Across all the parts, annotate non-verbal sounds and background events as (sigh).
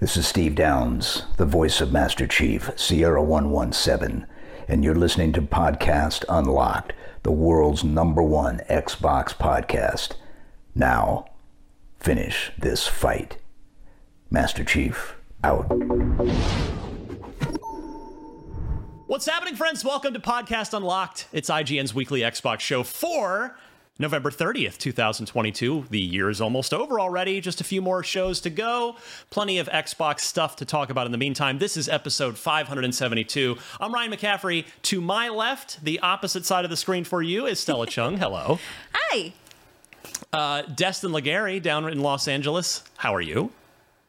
This is Steve Downs, the voice of Master Chief, Sierra 117, and you're listening to Podcast Unlocked, the world's number one Xbox podcast. Now, finish this fight. Master Chief, out. What's happening, friends? Welcome to Podcast Unlocked. It's IGN's weekly Xbox show for November 30th, 2022. The year is almost over already. Just a few more shows to go. Plenty of Xbox stuff to talk about in the meantime. This is episode 572. I'm Ryan McCaffrey. To my left, the opposite side of the screen for you is Stella (laughs) Chung. Hello. Hi. Uh, Destin Legarie down in Los Angeles. How are you?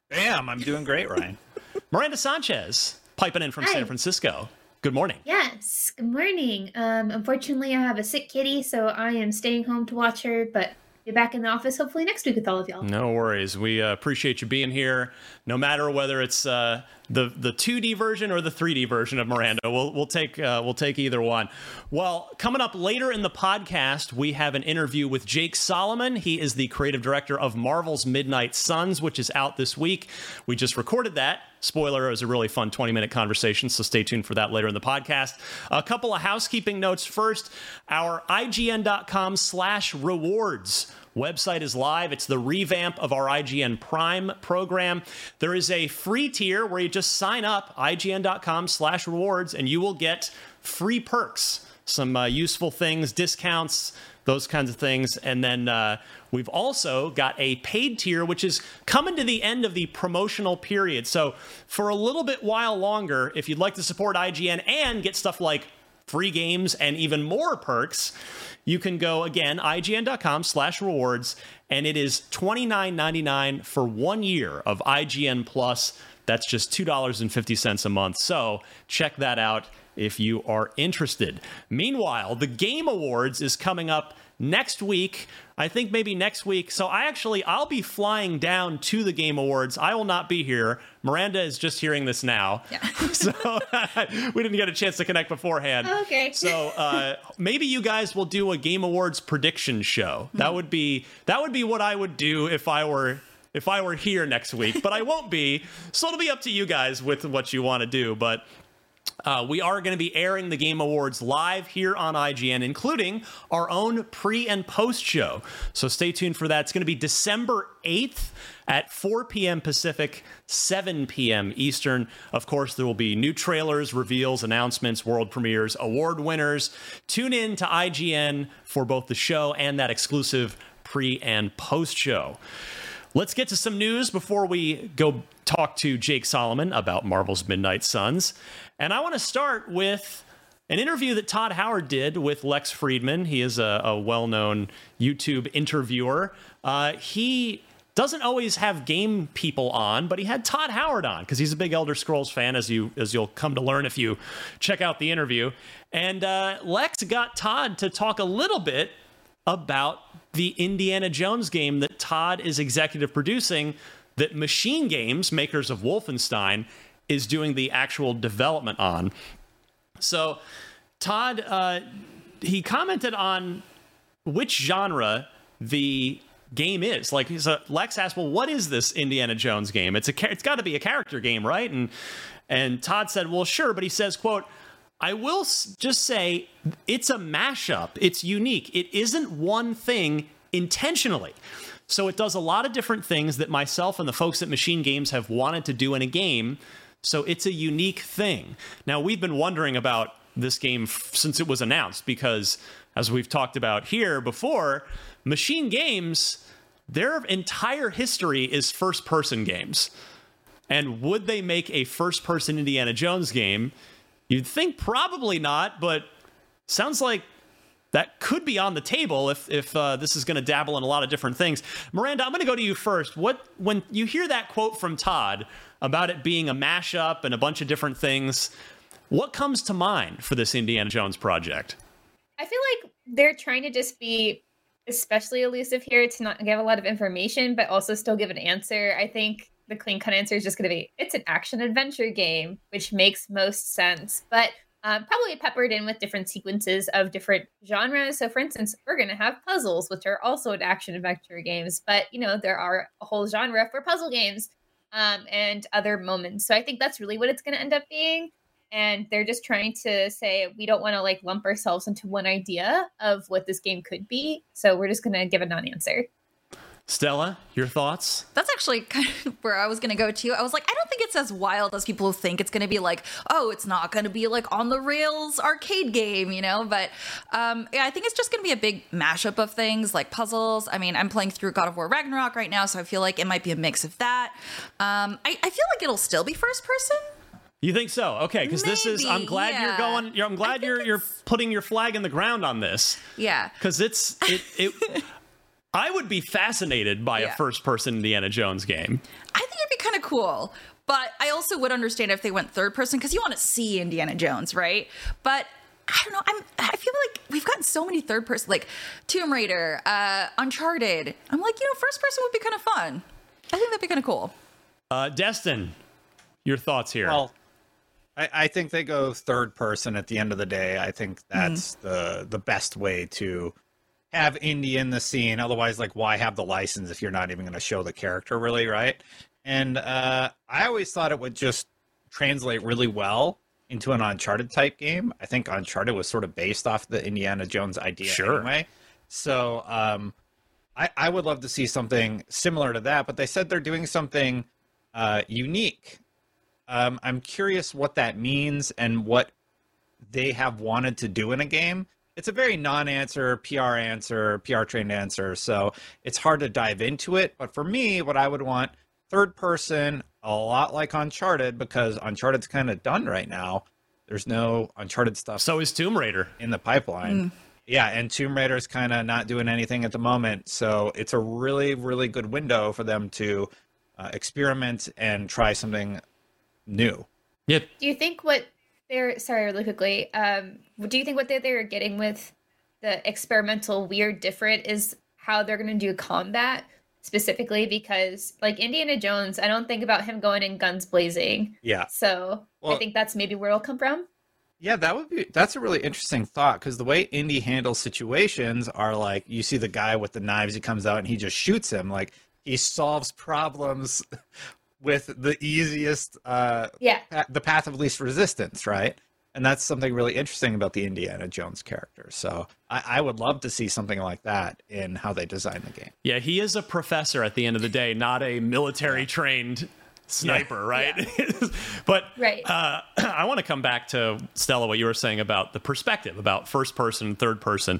Bam, I'm doing great, Ryan. (laughs) Miranda Sanchez, piping in from Hi. San Francisco. Good morning. Yes. Good morning. Um, unfortunately, I have a sick kitty, so I am staying home to watch her. But be back in the office hopefully next week with all of y'all. No worries. We uh, appreciate you being here, no matter whether it's uh, the the 2D version or the 3D version of Miranda. We'll we'll take uh, we'll take either one. Well, coming up later in the podcast, we have an interview with Jake Solomon. He is the creative director of Marvel's Midnight Suns, which is out this week. We just recorded that. Spoiler, it was a really fun 20 minute conversation, so stay tuned for that later in the podcast. A couple of housekeeping notes first. Our IGN.com slash rewards website is live. It's the revamp of our IGN Prime program. There is a free tier where you just sign up, IGN.com slash rewards, and you will get free perks, some uh, useful things, discounts, those kinds of things. And then uh, we've also got a paid tier, which is coming to the end of the promotional period. So for a little bit while longer, if you'd like to support IGN and get stuff like free games and even more perks, you can go again, IGN.com slash rewards, and it is $29.99 for one year of IGN Plus. That's just $2.50 a month. So check that out if you are interested. Meanwhile, the Game Awards is coming up next week. I think maybe next week. So I actually I'll be flying down to the Game Awards. I will not be here. Miranda is just hearing this now. Yeah. (laughs) (laughs) so (laughs) we didn't get a chance to connect beforehand. Okay. So uh, maybe you guys will do a Game Awards prediction show. That would be that would be what I would do if I were if I were here next week. But I won't be. So it'll be up to you guys with what you want to do. But uh, we are going to be airing the Game Awards live here on IGN, including our own pre and post show. So stay tuned for that. It's going to be December 8th at 4 p.m. Pacific, 7 p.m. Eastern. Of course, there will be new trailers, reveals, announcements, world premieres, award winners. Tune in to IGN for both the show and that exclusive pre and post show. Let's get to some news before we go talk to Jake Solomon about Marvel's Midnight Suns. And I want to start with an interview that Todd Howard did with Lex Fridman. He is a, a well known YouTube interviewer. Uh, he doesn't always have game people on, but he had Todd Howard on because he's a big Elder Scrolls fan, as you as you'll come to learn if you check out the interview. And uh, Lex got Todd to talk a little bit about the Indiana Jones game that Todd is executive producing, that Machine Games, makers of Wolfenstein, is doing the actual development on. So, Todd, uh, he commented on which genre the game is. Like, so Lex asked, "Well, what is this Indiana Jones game? It's a, it's got to be a character game, right?" And and Todd said, "Well, sure," but he says, "quote." I will just say it's a mashup. It's unique. It isn't one thing intentionally. So it does a lot of different things that myself and the folks at Machine Games have wanted to do in a game. So it's a unique thing. Now, we've been wondering about this game f- since it was announced because, as we've talked about here before, Machine Games, their entire history is first person games. And would they make a first person Indiana Jones game? You'd think probably not, but sounds like that could be on the table if if uh, this is going to dabble in a lot of different things. Miranda, I'm going to go to you first. What when you hear that quote from Todd about it being a mashup and a bunch of different things, what comes to mind for this Indiana Jones project? I feel like they're trying to just be especially elusive here to not give a lot of information, but also still give an answer. I think the clean cut answer is just going to be it's an action adventure game, which makes most sense. But um, probably peppered in with different sequences of different genres. So, for instance, we're going to have puzzles, which are also an action adventure games, but you know, there are a whole genre for puzzle games. um, and other moments. So I think that's really what it's going to end up being. And they're just trying to say we don't want to like lump ourselves into one idea of what this game could be. So we're just going to give a non-answer. Stella, your thoughts? That's actually kind of (laughs) where I was going to go to. I was like, I don't think it's as wild as people think it's going to be like, oh, it's not going to be like on the rails arcade game, you know? But um, yeah, I think it's just going to be a big mashup of things like puzzles. I mean, I'm playing through God of War Ragnarok right now, so I feel like it might be a mix of that. Um, I, I feel like it'll still be first person. You think so? Okay, because this is. I'm glad you're going. You're, I'm glad you're you're putting your flag in the ground on this. Yeah. because it's it. it (laughs) I would be fascinated by a first-person Indiana Jones game. I think it'd be kind of cool. But I also would understand if they went third person because you want to see Indiana Jones, right? But I don't know. I'm. I feel like we've gotten so many third person, like Tomb Raider, uh, Uncharted. I'm like, you know, first person would be kind of fun. I think that'd be kind of cool. Uh, Destin, your thoughts here? Well, I, I think they go third person at the end of the day. I think that's the the best way to have Indy in the scene. Otherwise, like, why have the license if you're not even going to show the character, really, right? And uh, I always thought it would just translate really well into an Uncharted type game. I think Uncharted was sort of based off the Indiana Jones idea Sure. anyway. So um, I, I would love to see something similar to that, but they said they're doing something uh, unique. Um, I'm curious what that means and what they have wanted to do in a game. It's a very non-answer, PR answer, PR trained answer, so it's hard to dive into it. But for me, what I would want third person, a lot like Uncharted, because Uncharted's kind of done right now. There's no Uncharted stuff so is Tomb Raider. in the pipeline. Yeah, and Tomb Raider's kind of not doing anything at the moment, so it's a really, really good window for them to uh, experiment and try something new. Yeah, Do you think what they're sorry really quickly? Um, do you think what they they're getting with the experimental weird different is how they're going to do combat specifically? Because like Indiana Jones, I don't think about him going in guns blazing. Yeah, So I think that's maybe where it'll come from. yeah, that would be. That's a really interesting thought because the way Indy handles situations are like you see the guy with the knives, he comes out and he just shoots him. Like he solves problems with the easiest uh, Yeah. pa- the path of least resistance, right? And that's something really interesting about the Indiana Jones character. So I, I would love to see something like that in how they design the game. yeah. He is a professor at the end of the day, not a military trained sniper, right? (laughs) but Right. uh, (clears throat) I want to come back to Stella, what you were saying about the perspective, about first person, third person.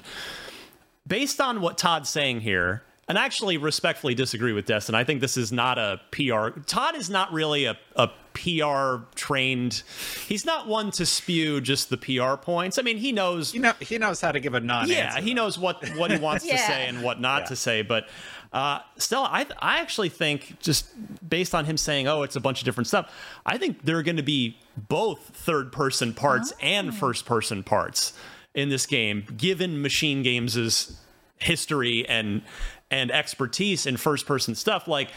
Based on what Todd's saying here, and I actually respectfully disagree with Destin. I think this is not a PR. Todd is not really a, a PR trained. He's not one to spew just the PR points. I mean, he knows You know, he knows how to give a non-answer. yeah, he knows what what he wants to (laughs) say and what not Yeah. to say. But uh, Stella, I I actually think just based on him saying, "Oh, it's a bunch of different stuff," I think there are going to be both third person parts and first person parts in this game, given Machine Games' history and and expertise in first person stuff. Like,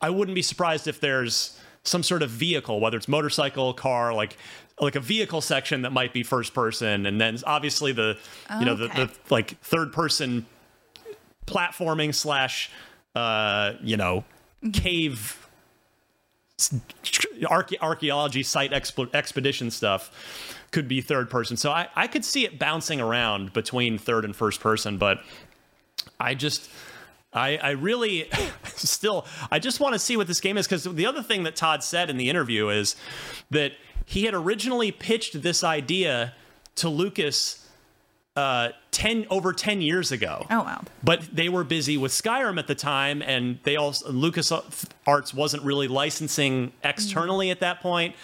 I wouldn't be surprised if there's some sort of vehicle, whether it's motorcycle, car, like like a vehicle section that might be first person, and then obviously the you know the, the like third person platforming slash uh you know (laughs) cave arche- archaeology site exp- expedition stuff could be third person so I, I could see it bouncing around between third and first person but i just I, I really (laughs) still I just want to see what this game is because the other thing that Todd said in the interview is that he had originally pitched this idea to Lucas uh, ten over ten years ago. Oh wow. But they were busy with Skyrim at the time, and they also Lucas Arts wasn't really licensing externally at that point.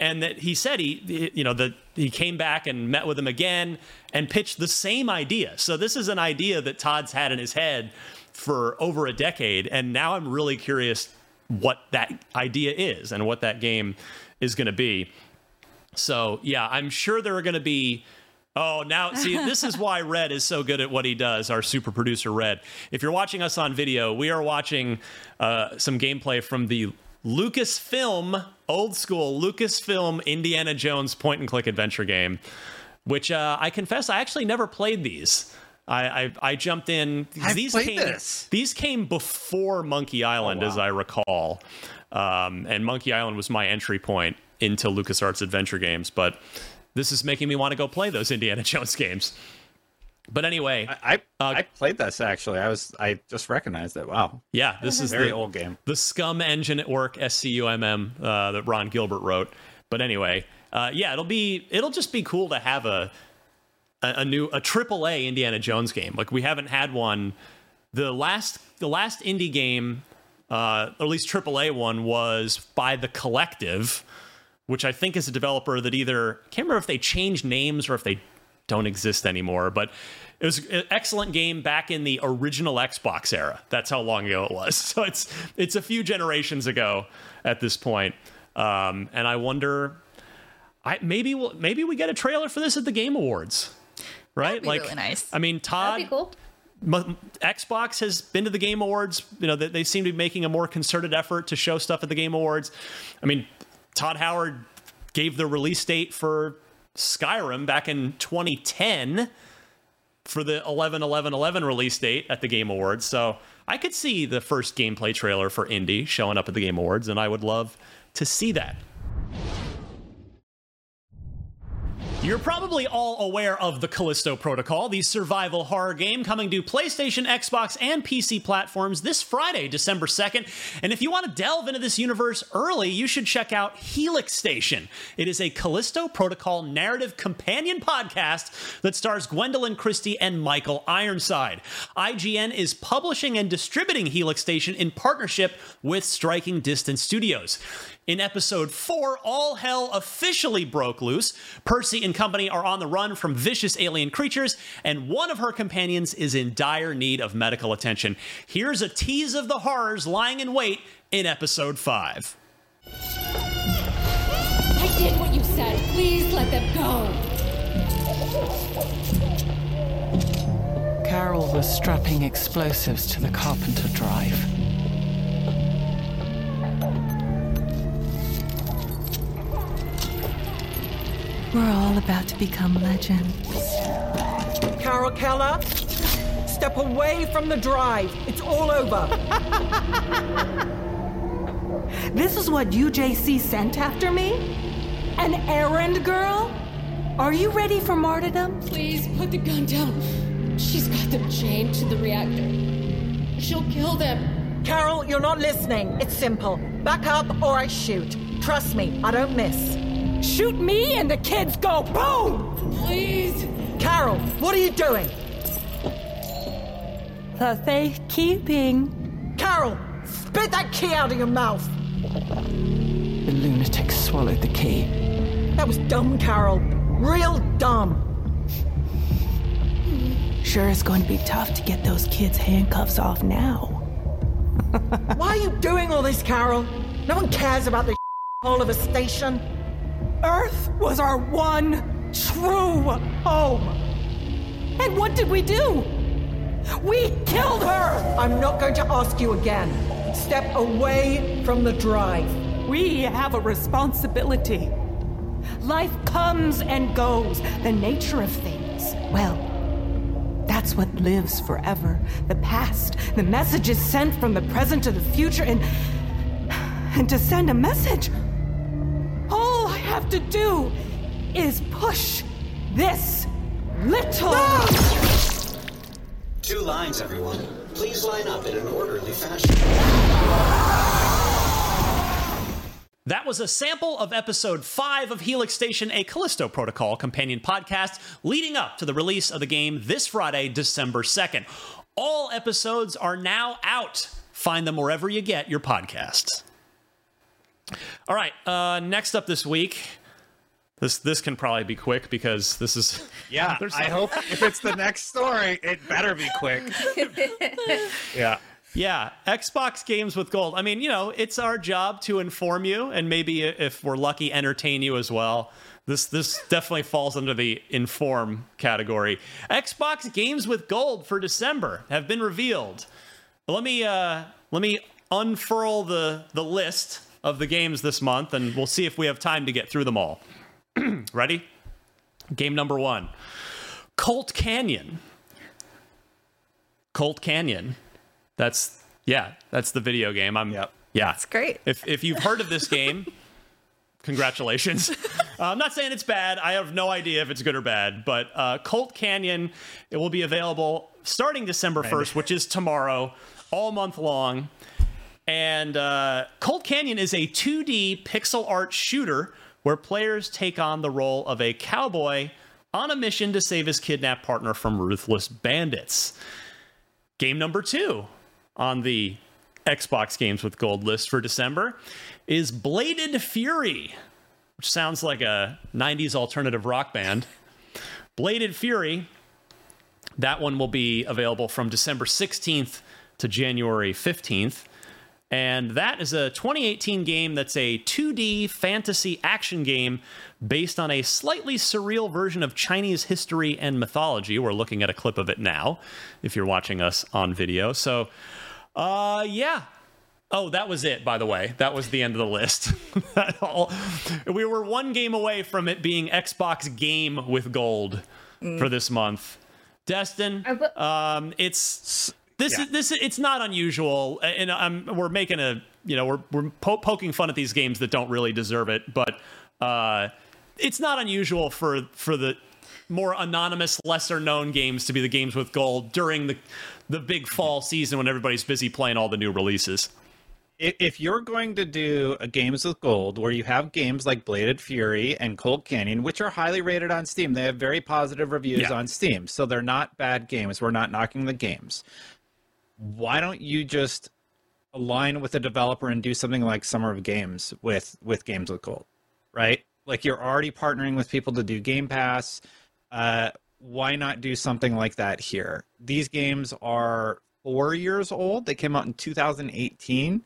And that he said he, he- you know, that he came back and met with him again and pitched the same idea. So this is an idea that Todd's had in his head for over a decade, and now I'm really curious what that idea is and what that game is going to be. So yeah, I'm sure there are going to be. Oh, now see, this is why (laughs) Red is so good at what he does. Our super producer Red. If you're watching us on video, we are watching uh, some gameplay from the Lucasfilm, old school Lucasfilm Indiana Jones point and click adventure game, which uh, I confess I actually never played these. I I, I jumped in. I've these played came this. these came before Monkey Island, as wow. I recall. Um, and Monkey Island was my entry point into LucasArts adventure games, but this is making me want to go play those (laughs) Indiana Jones games. But anyway, I I, Uh, I played this actually. I was I just recognized it. Wow, yeah, this is very the, old game. the SCUMM engine at work, S C U M M, uh, that Ron Gilbert wrote. But anyway, uh, yeah, it'll be it'll just be cool to have a a, a new a triple A Indiana Jones game. Like we haven't had one. The last the last Indy game, uh, or at least triple A one, was by the Collective, which I think is a developer that either can't remember if they changed names or if they don't exist anymore. But it was an excellent game back in the original Xbox era. That's how long ago it was. (laughs) So it's it's a few generations ago at this point. Um, and I wonder, I maybe we'll, maybe we get a trailer for this at the Game Awards, right? be really nice. I mean, Todd. That'd be cool. M- Xbox has been to the Game Awards. You know, they, they seem to be making a more concerted effort to show stuff at the Game Awards. I mean, Todd Howard gave the release date for Skyrim back in 2010 for the 11 11 11 release date at the Game Awards. So I could see the first gameplay trailer for Indy showing up at the Game Awards, and I would love to see that. You're probably all aware of the Callisto Protocol, the survival horror game coming to PlayStation, Xbox, and PC platforms this Friday, December 2nd. And if you want to delve into this universe early, you should check out Helix Station. It is a Callisto Protocol narrative companion podcast that stars Gwendoline Christie and Michael Ironside. IGN is publishing and distributing Helix Station in partnership with Striking Distance Studios. In episode 4, all hell officially broke loose. Percy and company are on the run from vicious alien creatures, and one of her companions is in dire need of medical attention. Here's a tease of the horrors lying in wait in episode 5. I did what you said. Please let them go. Carol was strapping explosives to the Carpenter Drive. We're all about to become legends. Carol Keller, step away from the drive. It's all over. (laughs) This is what UJC sent after me? An errand girl? Are you ready for martyrdom? Please put the gun down. She's got them chained to the reactor. She'll kill them. Carol, you're not listening. It's simple. Back up or I shoot. Trust me, I don't miss. Shoot me and the kids go boom! Please. Carol, what are you doing? The faith keeping. Carol, spit that key out of your mouth. The lunatic swallowed the key. That was dumb, Carol. Real dumb. Sure it's going to be tough to get those kids' handcuffs off now. (laughs) Why are you doing all this, Carol? No one cares about this (laughs) hole of a station. Earth was our one true home. And what did we do? We killed her! I'm not going to ask you again. Step away from the drive. We have a responsibility. Life comes and goes, the nature of things. Well, that's what lives forever. The past, the messages sent from the present to the future, and. and to send a message. All I have to do is push this little. Two lines, everyone. Please line up in an orderly fashion. That was a sample of episode 5 of Helix Station, a Callisto Protocol companion podcast leading up to the release of the game this Friday, December 2nd. All episodes are now out. Find them wherever you get your podcasts. All right, uh, next up this week. This this can probably be quick because this is (laughs) Yeah, There's I hope if it's the next story, it better be quick. (laughs) yeah. Yeah, Xbox games with gold. I mean, you know, it's our job to inform you and maybe if we're lucky entertain you as well. This this definitely falls under the inform category. Xbox games with gold for December have been revealed. Let me uh let me unfurl the the list of the games this month and we'll see if we have time to get through them all. (clears throat) Ready? Game number 1. Colt Canyon. Colt Canyon. That's yeah, that's the video game. I'm Yep. Yeah, It's great. If if you've heard of this game, (laughs) congratulations. (laughs) Uh, I'm not saying it's bad. I have no idea if it's good or bad, but uh, Colt Canyon it will be available starting December 1st, which is tomorrow, all month long. And uh, Colt Canyon is a 2D pixel art shooter where players take on the role of a cowboy on a mission to save his kidnapped partner from ruthless bandits. Game number two on the Xbox Games with Gold list for December is Bladed Fury, which sounds like a 90s alternative rock band. Bladed Fury, that one will be available from December 16th to January 15th. And that is a 2018 game that's a 2D fantasy action game based on a slightly surreal version of Chinese history and mythology. We're looking at a clip of it now, if you're watching us on video. So, uh, yeah. Oh, that was it, by the way. That was the end of the list. (laughs) We were one game away from it being Xbox Game with Gold for this month. Destin, um, it's this Yeah. is this it's not unusual, and I'm we're making a you know we're we're po- poking fun at these games that don't really deserve it, but uh, it's not unusual for for the more anonymous, lesser known games to be the games with gold during the the big fall season when everybody's busy playing all the new releases. if, you're going to do a games with gold where you have games like bladed fury and colt canyon which are highly rated on steam they have very positive reviews Yeah. on steam so they're not bad games we're not knocking the games why don't you just align with a developer and do something like summer of games with with games with gold right like you're already partnering with people to do game pass uh why not do something like that here these games are four years old they came out in 2018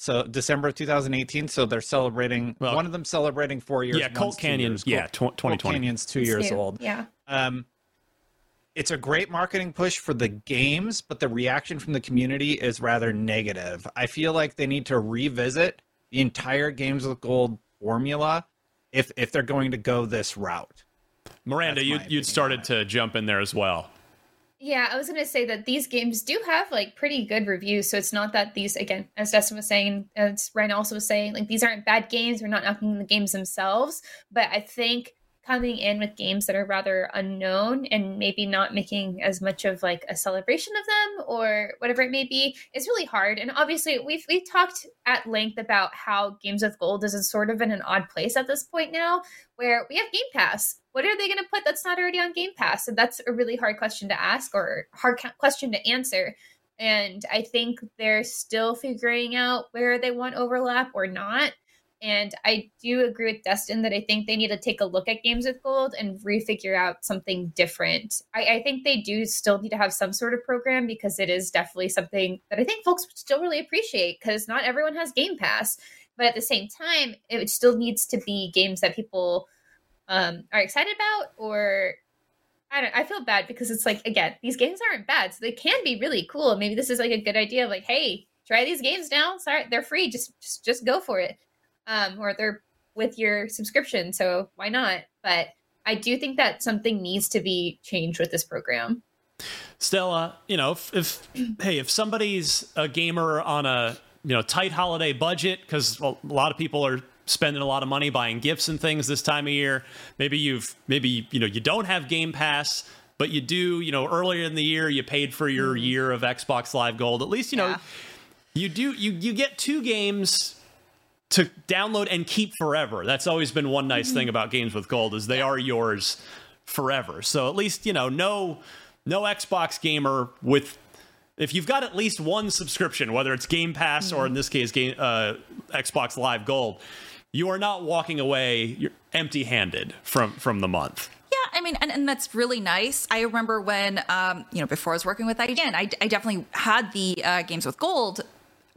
so December of 2018. So they're celebrating. Well, one of them celebrating four years. yeah, one's Colt two Canyon, years. yeah, Colt- tw- Colt 2020. Canyon's two years old. Yeah. Um, it's a great marketing push for the games, but the reaction from the community is rather negative. I feel like they need to revisit the entire Games with Gold formula if if they're going to go this route. Miranda, you my opinion you'd started to jump in there as well. Yeah, I was going to say that these games do have like pretty good reviews. So it's not that these, again, as Dustin was saying, as Ryan also was saying, like these aren't bad games. We're not knocking the games themselves. But I think coming in with games that are rather unknown and maybe not making as much of like a celebration of them or whatever it may be is really hard. And obviously, we've we've talked at length about how Games with Gold is sort of in an odd place at this point now, where we have Game Pass. What are they going to put that's not already on Game Pass? So that's a really hard question to ask or hard question to answer. And I think they're still figuring out where they want overlap or not. And I do agree with Dustin that I think they need to take a look at Games with Gold and refigure out something different. I, I think they do still need to have some sort of program because it is definitely something that I think folks still really appreciate because not everyone has Game Pass. But at the same time, it still needs to be games that people um, are excited about or I don't I feel bad because it's like again, these games aren't bad. So they can be really cool. Maybe this is like a good idea of like, hey, try these games now. Sorry, they're free. Just just just go for it. Um, or they're with your subscription, so why not? But I do think that something needs to be changed with this program. Stella, you know, if, if (clears throat) hey, if somebody's a gamer on a you know tight holiday budget, because a lot of people are spending a lot of money buying gifts and things this time of year. Maybe you've maybe you know you don't have Game Pass, but you do. You know, earlier in the year you paid for your year of Xbox Live Gold. At least you know Yeah. you do you you get two games to download and keep forever. That's always been one nice thing about games with gold is they are yours forever. So at least, you know, no no Xbox gamer with if you've got at least one subscription, whether it's Game Pass or in this case game uh, Xbox Live Gold, you are not walking away empty-handed from from the month. Yeah, I mean, and, and that's really nice. I remember when, um, you know, before I was working with IGN, I, I definitely had the uh, Games with Gold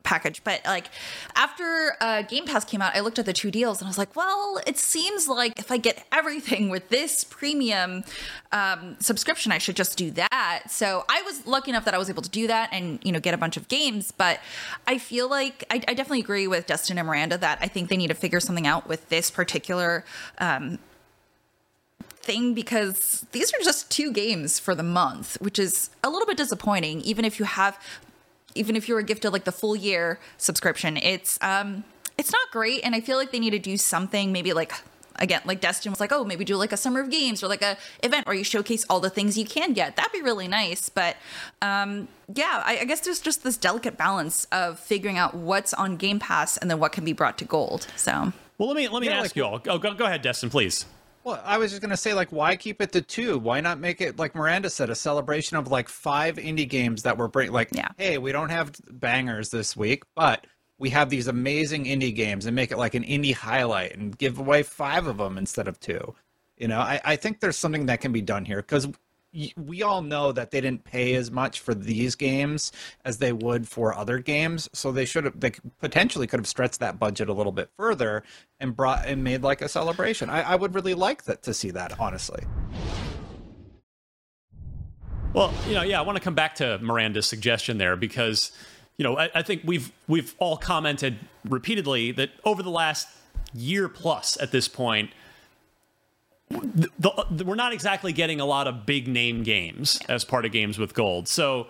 package. But like after uh, Game Pass came out, I looked at the two deals and I was like, well, it seems like if I get everything with this premium um, subscription, I should just do that. So I was lucky enough that I was able to do that and you know get a bunch of games. But I feel like I, I definitely agree with Dustin and Miranda that I think they need to figure something out with this particular. Um, thing because these are just two games for the month, which is a little bit disappointing, even if you have even if you were gifted like the full year subscription, it's um it's not great and I feel like they need to do something maybe like again like Destin was like, "Oh, maybe do like a summer of games or like a event where you showcase all the things you can get." That'd be really nice, but um yeah, I, I guess there's just this delicate balance of figuring out what's on Game Pass and then what can be brought to Gold. So, well, let me let me Yeah, ask like- you all. Oh, go, go ahead, Destin, please. Well, I was just gonna say, like, why keep it to two? Why not make it like Miranda said, a celebration of like five indie games that were bring like, Yeah. hey, we don't have bangers this week, but we have these amazing indie games, and make it like an indie highlight and give away five of them instead of two. You know, I, I think there's something that can be done here because we all know that they didn't pay as much for these games as they would for other games, so they should have they potentially could have stretched that budget a little bit further and brought and made like a celebration. I, I would really like that to see that, honestly. Well, you know, yeah, I want to come back to Miranda's suggestion there because, you know, I, I think we've we've all commented repeatedly that over the last year plus at this point, the, the, we're not exactly getting a lot of big name games as part of games with gold. So,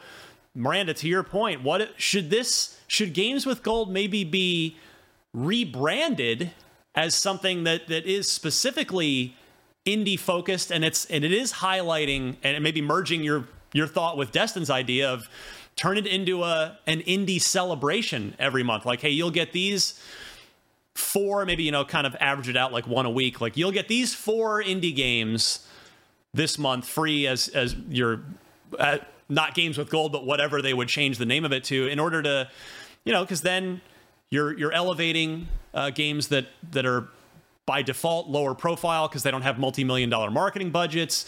Miranda, to your point, what should this should games with gold maybe be rebranded as something that that is specifically indie focused and it's and it is highlighting and maybe merging your your thought with Destin's idea of turn it into a an indie celebration every month like hey you'll get these four maybe you know kind of average it out like one a week. Like you'll get these four indie games this month free as as your uh, not games with gold but whatever they would change the name of it to in order to you know because then you're you're elevating uh, games that that are by default lower profile because they don't have multi-million dollar marketing budgets.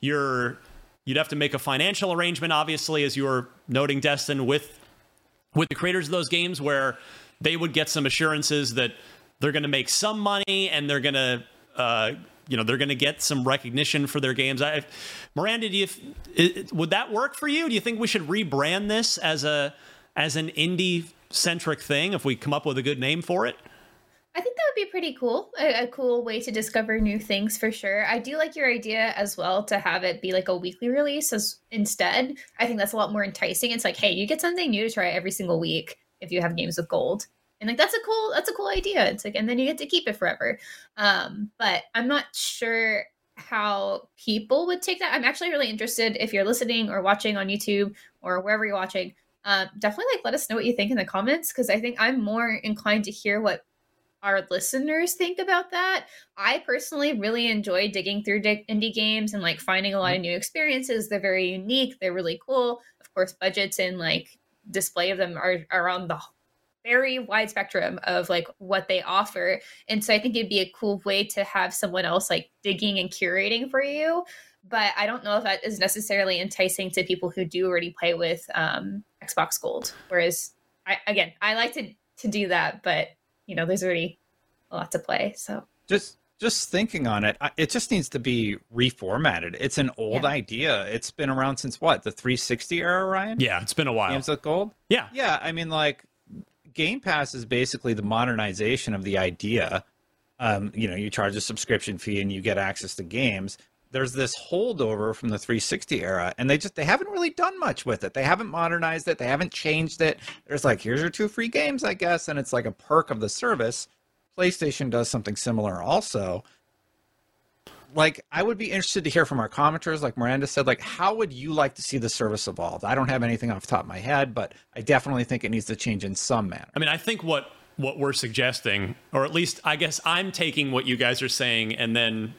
You're you'd have to make a financial arrangement obviously as you were noting destin with with the creators of those games where they would get some assurances that they're going to make some money and they're going to uh, you know they're going to get some recognition for their games I, miranda do you it, would that work for you do you think we should rebrand this as a as an indie centric thing if we come up with a good name for it I think that would be pretty cool. A, a cool way to discover new things for sure. I do like your idea as well to have it be like a weekly release as instead. I think that's a lot more enticing. It's like, hey, you get something new to try every single week if you have games with gold. And like that's a cool that's a cool idea. It's like and then you get to keep it forever. Um, but I'm not sure how people would take that. I'm actually really interested if you're listening or watching on YouTube or wherever you're watching. Um, definitely like let us know what you think in the comments because I think I'm more inclined to hear what our listeners think about that. I personally really enjoy digging through di- indie games and like finding a lot of new experiences. They're very unique. They're really cool. Of course, budgets and like display of them are, are on the very wide spectrum of like what they offer. And so I think it'd be a cool way to have someone else like digging and curating for you. But I don't know if that is necessarily enticing to people who do already play with um, Xbox Gold. Whereas, I, again, I like to to do that, but you know, there's already a lot to play. So Just just thinking on it, it just needs to be reformatted. It's an old Yeah. idea. It's been around since what the 360 era, Ryan? yeah it's been a while Games with gold. yeah Yeah, I mean, like, Game Pass is basically the modernization of the idea. Um, you know, you charge a subscription fee and you get access to games. There's this holdover from the 360 era, and they just they haven't really done much with it. They haven't modernized it. They haven't changed it. There's like, here's your two free games, I guess, and it's like a perk of the service. PlayStation does something similar also. Like, I would be interested to hear from our commenters, like Miranda said, like, how would you like to see the service evolve? I don't have anything off the top of my head, but I definitely think it needs to change in some manner. I mean, I think what what we're suggesting, or at least I guess I'm taking what you guys are saying and then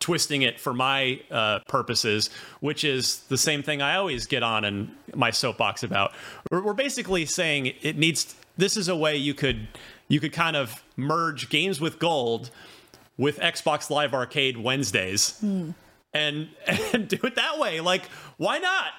twisting it for my uh, purposes, which is the same thing I always get on in my soapbox about. We're, we're basically saying it needs. This is a way you could you could kind of merge games with gold with Xbox Live Arcade Wednesdays and (laughs) and do it that way. Like, why not?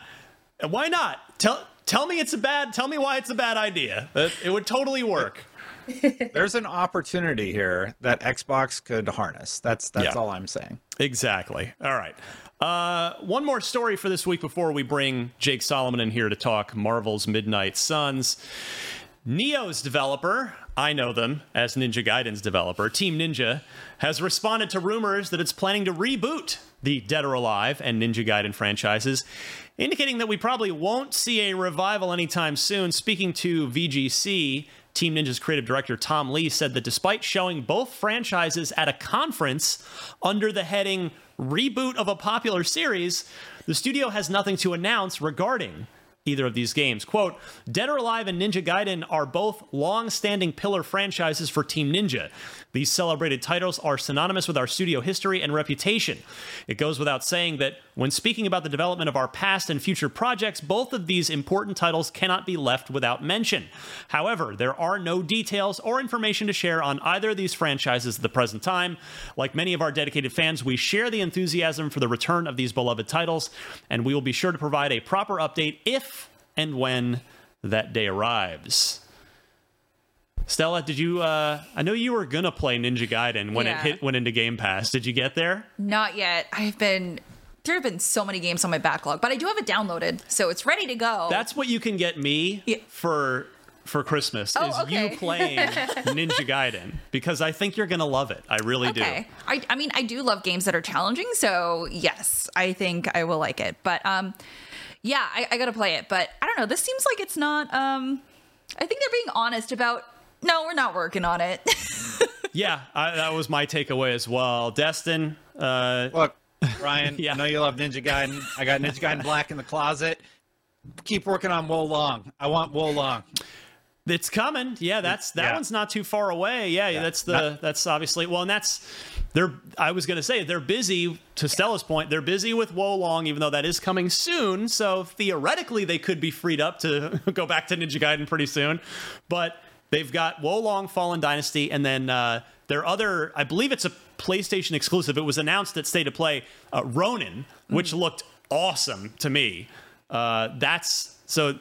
Why not? Tell tell me it's a bad. Tell me why it's a bad idea. It, it would totally work. (laughs) There's an opportunity here that Xbox could harness. That's that's Yeah. all I'm saying. Exactly. All right. Uh, one more story for this week before we bring Jake Solomon in here to talk Marvel's Midnight Suns. Nioh's developer, I know them as Ninja Gaiden's developer, Team Ninja, has responded to rumors that it's planning to reboot the Dead or Alive and Ninja Gaiden franchises indicating that we probably won't see a revival anytime soon. Speaking to VGC, Team Ninja's creative director Tom Lee said that despite showing both franchises at a conference under the heading reboot of a popular series, the studio has nothing to announce regarding either of these games. Quote, Dead or Alive and Ninja Gaiden are both long standing pillar franchises for Team Ninja. These celebrated titles are synonymous with our studio history and reputation. It goes without saying that when speaking about the development of our past and future projects, both of these important titles cannot be left without mention. However, there are no details or information to share on either of these franchises at the present time. Like many of our dedicated fans, we share the enthusiasm for the return of these beloved titles, and we will be sure to provide a proper update if and when that day arrives. Stella, did you? Uh, I know you were gonna play Ninja Gaiden when Yeah. it hit went into Game Pass. Did you get there? Not yet. I've been there have been so many games on my backlog, but I do have it downloaded, so it's ready to go. That's what you can get me for for Christmas Oh, is okay. you playing (laughs) Ninja Gaiden because I think you're gonna love it. I really do. okay. I, I mean, I do love games that are challenging, so yes, I think I will like it. But um, yeah, I, I gotta play it. But I don't know. This seems like it's not. Um, I think they're being honest about. No, we're not working on it. (laughs) Yeah, I, that was my takeaway as well. Destin, uh, Look, (laughs) Ryan, I know you love Ninja Gaiden. I got Ninja Gaiden Black in the closet. Keep working on Wo Long. I want Wo Long. It's coming. Yeah, that's that Yeah. one's not too far away. Yeah, that's the that's obviously well, and that's they're. I was gonna say they're busy. To Stella's point, they're busy with Wo Long, even though that is coming soon. So theoretically, they could be freed up to (laughs) go back to Ninja Gaiden pretty soon. But they've got Wo Long Fallen Dynasty, and then uh, their other. I believe it's a PlayStation exclusive. It was announced at State of Play. Uh, Ronin, which looked awesome to me. Uh, that's so.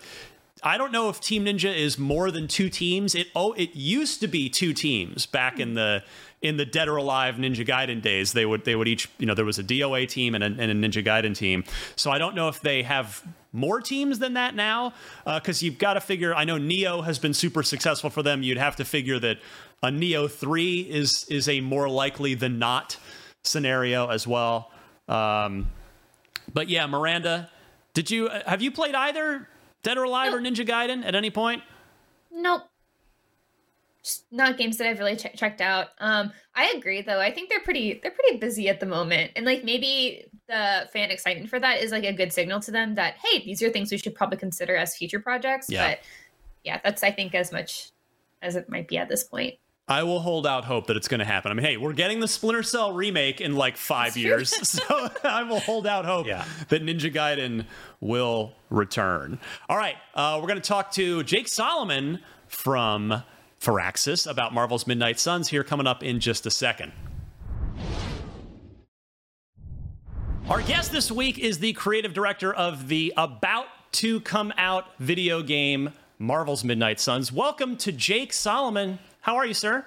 I don't know if Team Ninja is more than two teams. It oh, it used to be two teams back in the in the Dead or Alive Ninja Gaiden days. They would they would each you know there was a DOA team and a, and a Ninja Gaiden team. So I don't know if they have more teams than that now because you've got to figure. I know Nioh has been super successful for them. You'd have to figure that a Nioh three is is a more likely than not scenario as well. Um, but yeah, Miranda, did you have you played either Dead or Alive or Ninja Gaiden at any point? Nope. Just not games that I've really che- checked out. Um, I agree though. I think they're pretty they're pretty busy at the moment, and like maybe the fan excitement for that is like a good signal to them that hey, these are things we should probably consider as future projects. Yeah. But yeah, that's I think as much as it might be at this point. I will hold out hope that it's going to happen. I mean, hey, we're getting the Splinter Cell remake in like five years, (laughs) so I will hold out hope that Ninja Gaiden will return. All right, uh, we're going to talk to Jake Solomon from Firaxis about Marvel's Midnight Suns here coming up in just a second. Our guest this week is the creative director of the about to come out video game Marvel's Midnight Suns. Welcome to Jake Solomon. How are you, sir?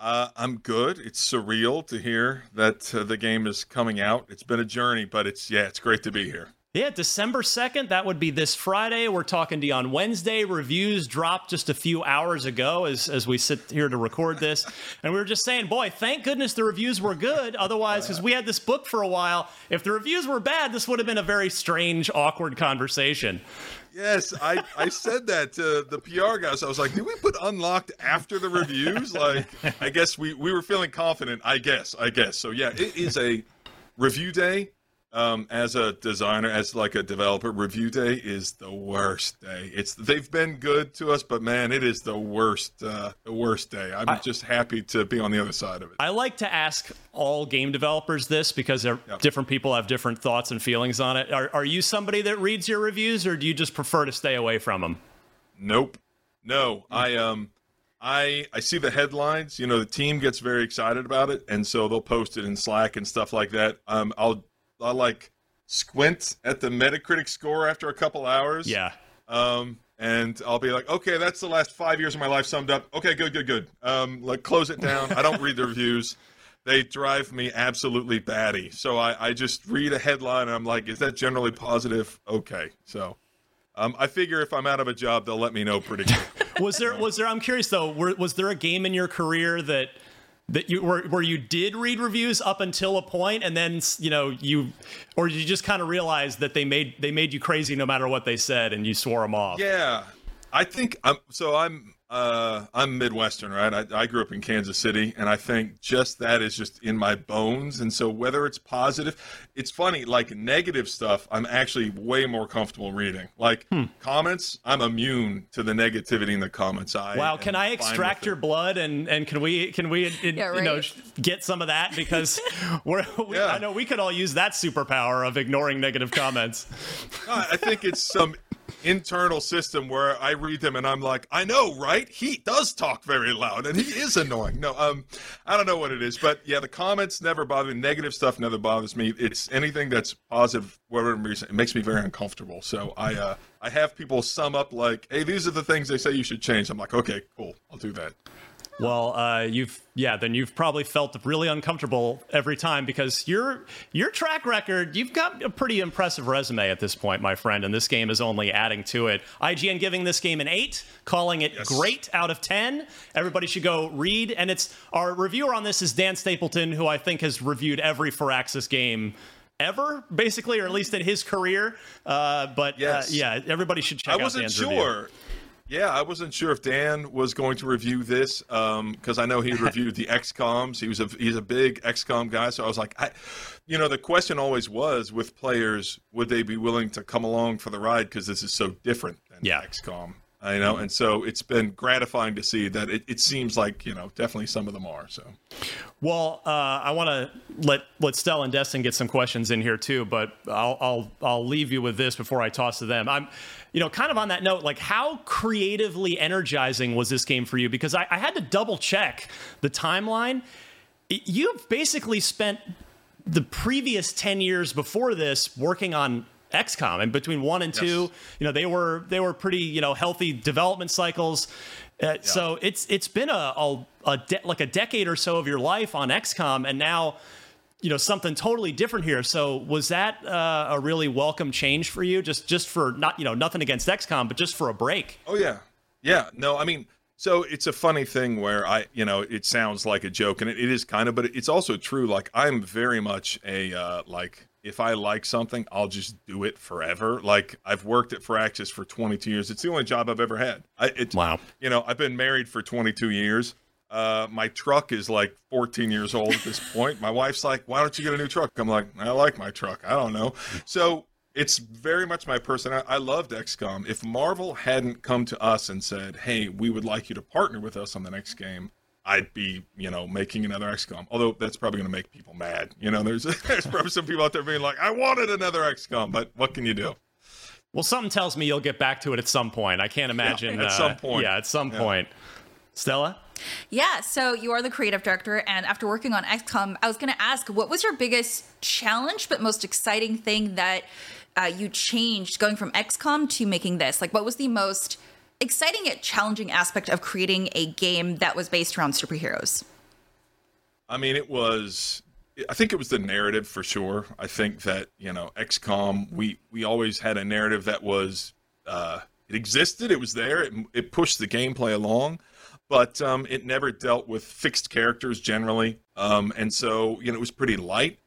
Uh, I'm good. It's surreal to hear that uh, the game is coming out. It's been a journey, but it's yeah, it's great to be here. Yeah, December 2nd, that would be this Friday. We're talking to you on Wednesday. Reviews dropped just a few hours ago as, as we sit here to record this. And we were just saying, boy, thank goodness the reviews were good. Otherwise, because we had this book for a while, if the reviews were bad, this would have been a very strange, awkward conversation. Yes, I, I said that to the PR guys. I was like, did we put unlocked after the reviews? Like, I guess we, we were feeling confident. I guess, I guess. So yeah, it is a review day. Um, as a designer, as like a developer, review day is the worst day. It's they've been good to us, but man, it is the worst, uh, the worst day. I'm just happy to be on the other side of it. I like to ask all game developers this because they're- different people have different thoughts and feelings on it. Are, are you somebody that reads your reviews or do you just prefer to stay away from them? Nope. No, I um I I see the headlines, you know, the team gets very excited about it and so they'll post it in Slack and stuff like that. Um I'll I'll like squint at the Metacritic score after a couple hours. Yeah. Um and I'll be like, "Okay, that's the last 5 years of my life summed up. Okay, good, good, good." Um like close it down. I don't read the reviews. They drive me absolutely batty. So I I just read a headline and I'm like, "Is that generally positive?" Okay. So um, I figure if I'm out of a job, they'll let me know pretty quick. (laughs) was there was there i'm curious though were, was there a game in your career that that you where, where you did read reviews up until a point and then you know you or you just kind of realized that they made they made you crazy no matter what they said and you swore them off Yeah, I think I'm. So I'm. Uh, I'm Midwestern, right? I, I grew up in Kansas City, and I think just that is just in my bones. And so whether it's positive, it's funny. Like negative stuff, I'm actually way more comfortable reading. Like comments, I'm immune to the negativity in the comments. I wow can i extract your blood and and can we can we (laughs) you know get some of that because (laughs) we're we, Yeah. i know we could all use that superpower of ignoring negative comments (laughs) I think it's some internal system where I read them and I'm like, I know, right? He does talk very loud and he is annoying. No, um, I don't know what it is, but yeah, the comments never bother me. Negative stuff never bothers me. It's anything that's positive, whatever reason, it makes me very uncomfortable. So I, uh, I have people sum up like, hey, these are the things they say you should change. I'm like, okay, cool, I'll do that. Well, uh, you've yeah, then you've probably felt really uncomfortable every time because your your track record, you've got a pretty impressive resume at this point, my friend, and this game is only adding to it. IGN giving this game an eight, calling it great out of ten. Everybody should go read, and it's our reviewer on this is Dan Stapleton, who I think has reviewed every Firaxis game ever, basically, or at least in his career. Uh, but Yes. uh, yeah, everybody should check I out wasn't Dan's review. Yeah, I wasn't sure if Dan was going to review this um, because I know he (laughs) reviewed the XComs. He was a he's a big XCOM guy, so I was like, I, you know, the question always was with players, would they be willing to come along for the ride because this is so different than Yeah. XCOM, I know, and so it's been gratifying to see that it, it seems like you know definitely some of them are. So Well, uh, I want to let let Stella and Destin get some questions in here too, but I'll I'll I'll leave you with this before I toss to them. I'm, you know, kind of on that note, like how creatively energizing was this game for you? Because I, I had to double check the timeline. You've basically spent the previous 10 years before this working on XCOM and between 1 and 2 you know they were they were pretty you know healthy development cycles. Uh, so it's it's been a, a, a de- like a decade or so of your life on XCOM and now you know something totally different here. So was that uh, a really welcome change for you? Just just for not you know nothing against XCOM but just for a break. Oh yeah, yeah. No, I mean, so it's a funny thing where I, you know, it sounds like a joke, and it, it is kind of, but it's also true. Like I'm very much a uh, like if I like something, I'll just do it forever. Like I've worked at Firaxis for 22 years. It's the only job I've ever had. I, it, wow. You know, I've been married for 22 years. Uh, my truck is like 14 years old at this point. My wife's like, "Why don't you get a new truck?" I'm like, "I like my truck. I don't know." So it's very much my person. I loved XCOM. If Marvel hadn't come to us and said, "Hey, we would like you to partner with us on the next game," I'd be, you know, making another XCOM. Although that's probably going to make people mad. You know, there's (laughs) there's probably some people out there being like, "I wanted another XCOM," but what can you do? well something tells me you'll get back to it at some point i can't imagine at uh, some point. yeah at some Yeah. point stella Yeah, so you are the creative director, and after working on XCOM, I was going to ask, what was your biggest challenge, but most exciting thing that uh, you changed going from XCOM to making this? Like, what was the most exciting yet challenging aspect of creating a game that was based around superheroes? I mean, it was. I think it was the narrative for sure. I think that you know, XCOM. We we always had a narrative that was. Uh, it existed. It was there. It, it pushed the gameplay along, but um, it never dealt with fixed characters generally. Um, and so you know, it was pretty light.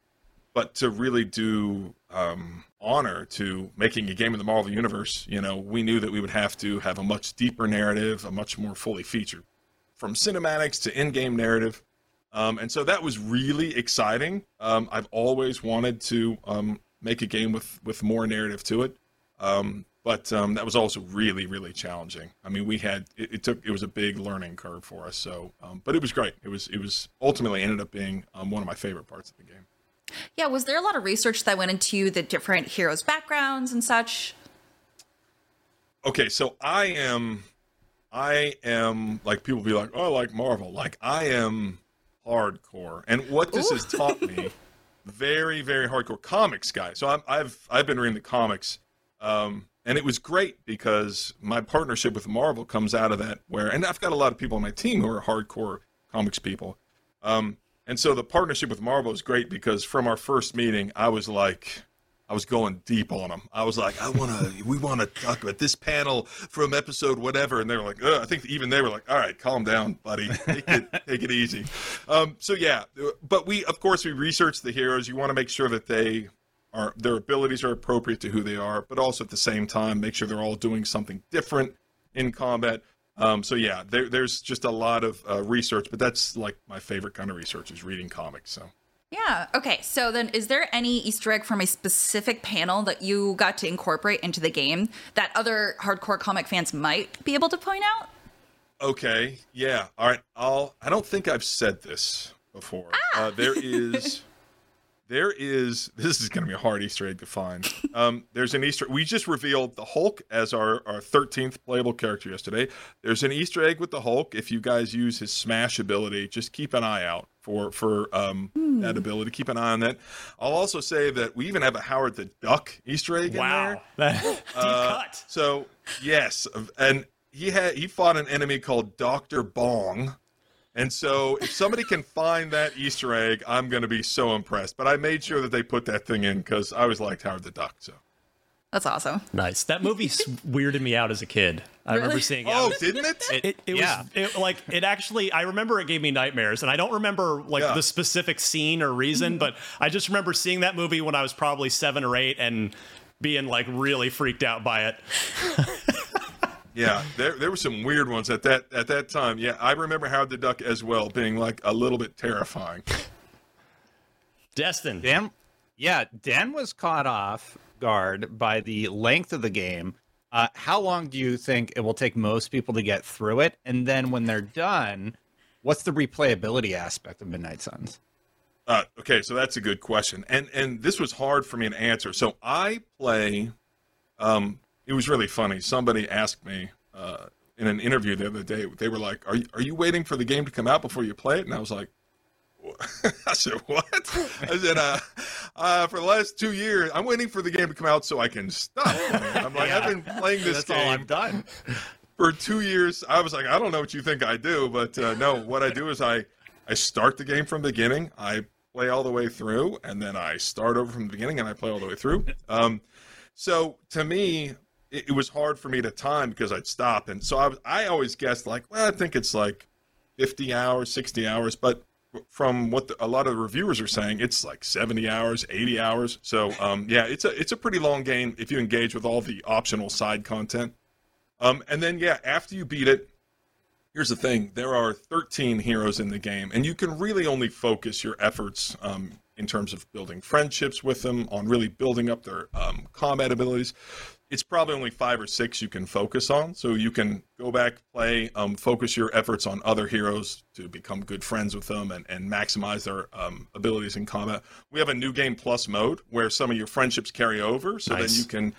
But to really do um, honor to making a game in the Marvel universe, you know, we knew that we would have to have a much deeper narrative, a much more fully featured, from cinematics to in-game narrative. Um, and so that was really exciting. Um, I've always wanted to um, make a game with with more narrative to it, um, but um, that was also really really challenging. I mean, we had it, it took it was a big learning curve for us. So, um, but it was great. It was it was ultimately ended up being one of my favorite parts of the game. Yeah, was there a lot of research that went into the different heroes' backgrounds and such? Okay, so I am, I am like people be like, oh, I like Marvel. Like I am hardcore, and what this has taught me, (laughs) very very hardcore comics guy. So I'm, I've I've been reading the comics, um, and it was great because my partnership with Marvel comes out of that. Where and I've got a lot of people on my team who are hardcore comics people. Um, and so the partnership with Marvel is great because from our first meeting, I was like, I was going deep on them. I was like, I want to, we want to talk about this panel from episode whatever, and they were like. I think even they were like, all right, calm down, buddy, take it, (laughs) take it easy. Um, so yeah, but we, of course, we research the heroes. You want to make sure that they are their abilities are appropriate to who they are, but also at the same time make sure they're all doing something different in combat. Um, so yeah, there, there's just a lot of uh, research, but that's like my favorite kind of research is reading comics. So Yeah. Okay. So then, is there any Easter egg from a specific panel that you got to incorporate into the game that other hardcore comic fans might be able to point out? okay, yeah, all right. I'll. I don't think I've said this before. Uh, there is. (laughs) There is this is going to be a hard Easter egg to find. Um, there's an Easter. We just revealed the Hulk as our our 13th playable character yesterday. There's an Easter egg with the Hulk. If you guys use his smash ability, just keep an eye out for for um, that ability. Keep an eye on that. I'll also say that we even have a Howard the Duck Easter egg Wow. in there. (laughs) Deep Uh, cut. So yes, and he had he fought an enemy called Doctor Bong, and so if somebody can find that Easter egg, I'm going to be so impressed. But I made sure that they put that thing in because I always liked Howard the Duck. So That's awesome. Nice. That movie (laughs) weirded me out as a kid. I remember seeing it. Oh, was- didn't it? It, it, it Yeah. was it, like it actually. I remember it gave me nightmares, and I don't remember like Yeah. the specific scene or reason, but I just remember seeing that movie when I was probably seven or eight and being like really freaked out by it. (laughs) Yeah, there there were some weird ones at that at that time. Yeah, I remember Howard the Duck as well being like a little bit terrifying. Destin, Dan, yeah, Dan was caught off guard by the length of the game. Uh, how long do you think it will take most people to get through it? And then when they're done, what's the replayability aspect of Midnight Suns? Uh, okay, so that's a good question, and and this was hard for me to answer. So I play. Um, it was really funny. Somebody asked me uh, in an interview the other day. They were like, "Are you, are you waiting for the game to come out before you play it?" And I was like? (laughs) "I said what?" I said, uh, uh, "For the last two years, I'm waiting for the game to come out so I can stop." playing." I'm like, "I've been playing this (laughs) That's all game I've done. (laughs) for two years. I was like, I don't know what you think I do, but uh, no, what I do is I I start the game from the beginning. I play all the way through, and then I start over from the beginning and I play all the way through. Um, so to me, it, it was hard for me to time because I'd stop, and so I was, I always guessed like, well, I think it's like fifty hours, sixty hours, but from what the, a lot of the reviewers are saying, it's like 70 hours, 80 hours. So um, yeah, it's a it's a pretty long game if you engage with all the optional side content. Um, and then yeah, after you beat it, here's the thing: there are 13 heroes in the game, and you can really only focus your efforts um, in terms of building friendships with them, on really building up their um, combat abilities. It's probably only five or six you can focus on, so you can go back, play, um, focus your efforts on other heroes to become good friends with them and, and maximize their um, abilities in combat. We have a new game plus mode where some of your friendships carry over, so Nice. then you can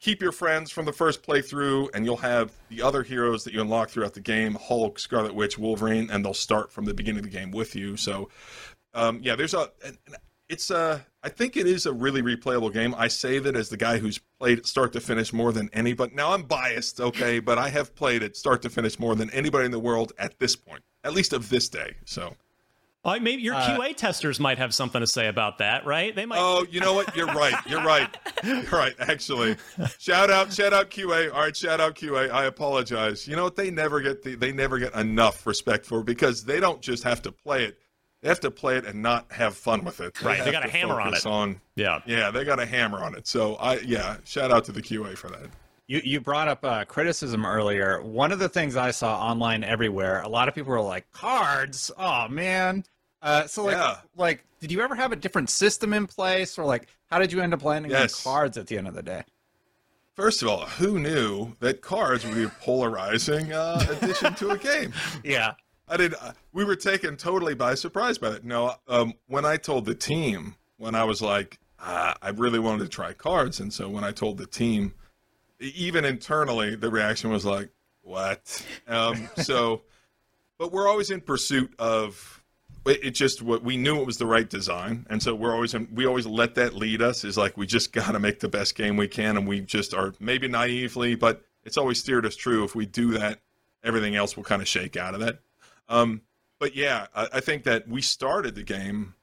keep your friends from the first playthrough, and you'll have the other heroes that you unlock throughout the game Hulk, Scarlet Witch, Wolverine, and they'll start from the beginning of the game with you. So, um, yeah, there's a. It's a. I think it is a really replayable game. I say that as the guy who's played start to finish more than anybody. Now I'm biased, okay, but I have played it start to finish more than anybody in the world at this point, at least of this day. So, Uh, maybe your Uh, QA testers might have something to say about that, right? They might. Oh, you know what? You're right. You're right. You're right. Actually, shout out, shout out QA. All right, shout out QA. I apologize. You know what? They never get the, they never get enough respect for because they don't just have to play it. They have to play it and not have fun with it. Right, they have got a hammer on it. On, yeah. yeah, they got a hammer on it. So I, yeah, shout out to the QA for that. You you brought up uh, criticism earlier. One of the things I saw online everywhere, a lot of people were like, "Cards, oh man." Uh, so like, Yeah. like, did you ever have a different system in place, or like, how did you end up landing Yes. on cards at the end of the day? First of all, who knew that cards would be a polarizing uh, addition to a game? (laughs) Yeah, I did. uh, We were taken totally by surprise by that. No, um, when I told the team, when I was like, uh, I really wanted to try cards, and so when I told the team, even internally, the reaction was like, "What?" Um, so, but we're always in pursuit of. It it just what we knew it was the right design, and so we're always in, we always let that lead us. Is like we just got to make the best game we can, and we just are maybe naively, but it's always steered us true. If we do that, everything else will kind of shake out of that. Um, but yeah, I, I think that we started the game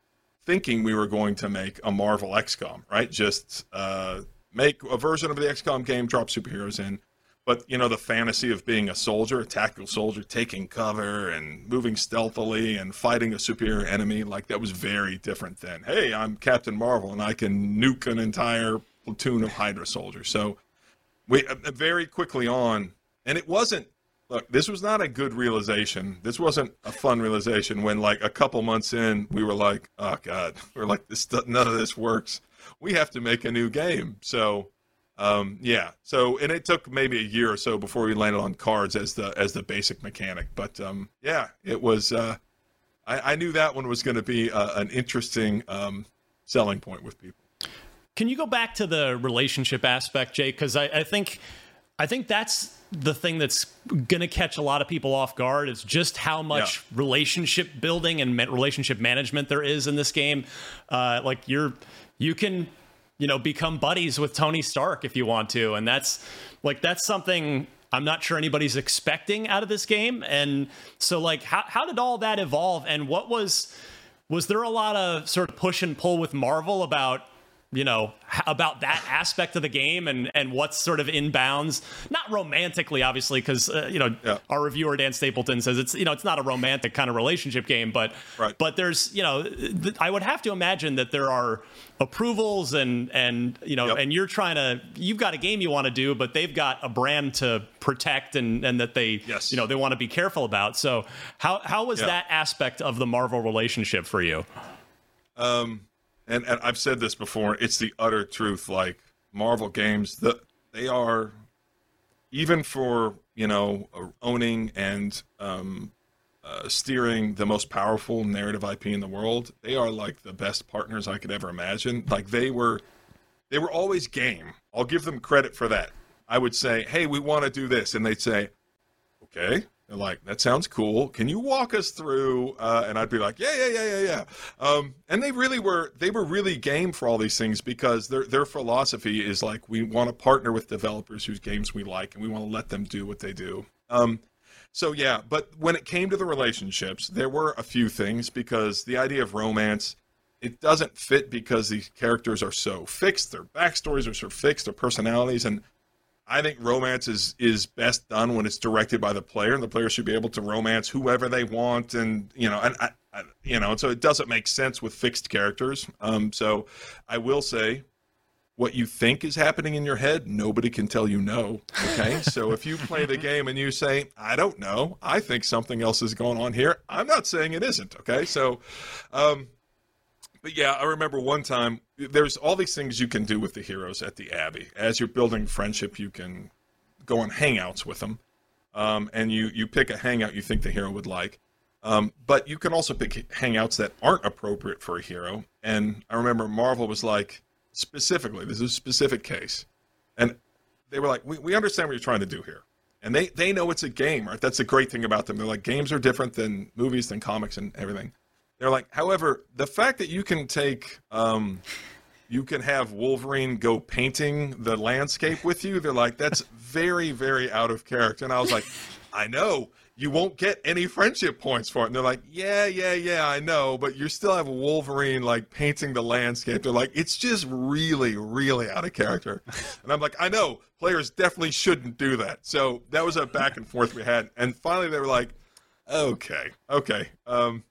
thinking we were going to make a Marvel XCOM, right? Just uh, make a version of the XCOM game, drop superheroes in. But you know the fantasy of being a soldier, a tactical soldier, taking cover and moving stealthily and fighting a superior enemy, like that was very different than, hey, I'm Captain Marvel and I can nuke an entire platoon of Hydra soldiers. So we uh, very quickly on, and it wasn't. Look, this was not a good realization. This wasn't a fun realization. When like a couple months in, we were like, "Oh God," (laughs) we are like, "This none of this works. We have to make a new game." So um, yeah. So, and it took maybe a year or so before we landed on cards as the as the basic mechanic. But um, yeah, it was. Uh, I, I knew that one was going to be uh, an interesting um, selling point with people. Can you go back to the relationship aspect, Jay? Because I, I think, I think that's the thing that's going to catch a lot of people off guard is just how much yeah. relationship building and relationship management there is in this game. Uh, like you're, you can you know, become buddies with Tony Stark if you want to. And that's like, that's something I'm not sure anybody's expecting out of this game. And so, like, how, how did all that evolve? And what was, was there a lot of sort of push and pull with Marvel about you know about that aspect of the game and and what's sort of in bounds not romantically obviously because uh, you know yeah. our reviewer dan stapleton says it's you know it's not a romantic kind of relationship game but right. but there's you know th- i would have to imagine that there are approvals and and you know yep. and you're trying to you've got a game you want to do but they've got a brand to protect and and that they yes. you know they want to be careful about so how how was yeah. that aspect of the marvel relationship for you um and, and I've said this before, it's the utter truth. Like Marvel games, the, they are, even for, you know, owning and um, uh, steering the most powerful narrative IP in the world, they are like the best partners I could ever imagine. Like they were, they were always game. I'll give them credit for that. I would say, hey, we want to do this. And they'd say, okay, they're like, that sounds cool. Can you walk us through? Uh, and I'd be like, yeah, yeah, yeah, yeah, yeah. Um, and they really were, they were really game for all these things because their their philosophy is like, we want to partner with developers whose games we like, and we want to let them do what they do. Um, so yeah, but when it came to the relationships, there were a few things because the idea of romance, it doesn't fit because these characters are so fixed, their backstories are so fixed, their personalities, and I think romance is is best done when it's directed by the player, and the player should be able to romance whoever they want, and you know, and I, I, you know, so it doesn't make sense with fixed characters. Um, so I will say, what you think is happening in your head, nobody can tell you no. Okay, (laughs) so if you play the game and you say, I don't know, I think something else is going on here, I'm not saying it isn't. Okay, so. Um, but yeah, I remember one time there's all these things you can do with the heroes at the Abbey. As you're building friendship, you can go on hangouts with them, um, and you you pick a hangout you think the hero would like. Um, but you can also pick hangouts that aren't appropriate for a hero. And I remember Marvel was like, specifically, this is a specific case, and they were like, we, we understand what you're trying to do here. And they, they know it's a game, right? That's the great thing about them. They're like, games are different than movies, than comics, and everything. They're like, however, the fact that you can take, um, you can have Wolverine go painting the landscape with you, they're like, that's (laughs) very, very out of character. And I was like, I know you won't get any friendship points for it. And they're like, yeah, yeah, yeah, I know, but you still have Wolverine like painting the landscape. They're like, it's just really, really out of character. And I'm like, I know players definitely shouldn't do that. So that was a back and forth we had. And finally they were like, okay, okay. Um,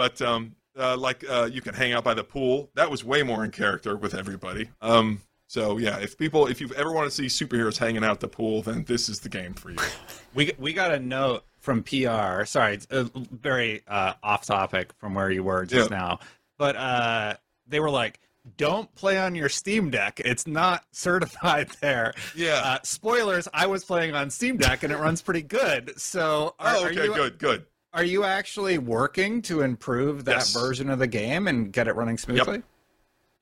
but um, uh, like uh, you can hang out by the pool. That was way more in character with everybody. Um, so yeah, if people, if you've ever want to see superheroes hanging out at the pool, then this is the game for you. (laughs) we we got a note from PR. Sorry, it's a very uh, off topic from where you were just now, but uh, they were like, "Don't play on your Steam Deck. It's not certified (laughs) there." Yeah. Uh, spoilers: I was playing on Steam Deck and it runs pretty good. So, are, oh, okay, you, good, good. Are you actually working to improve that yes. version of the game and get it running smoothly? Yep.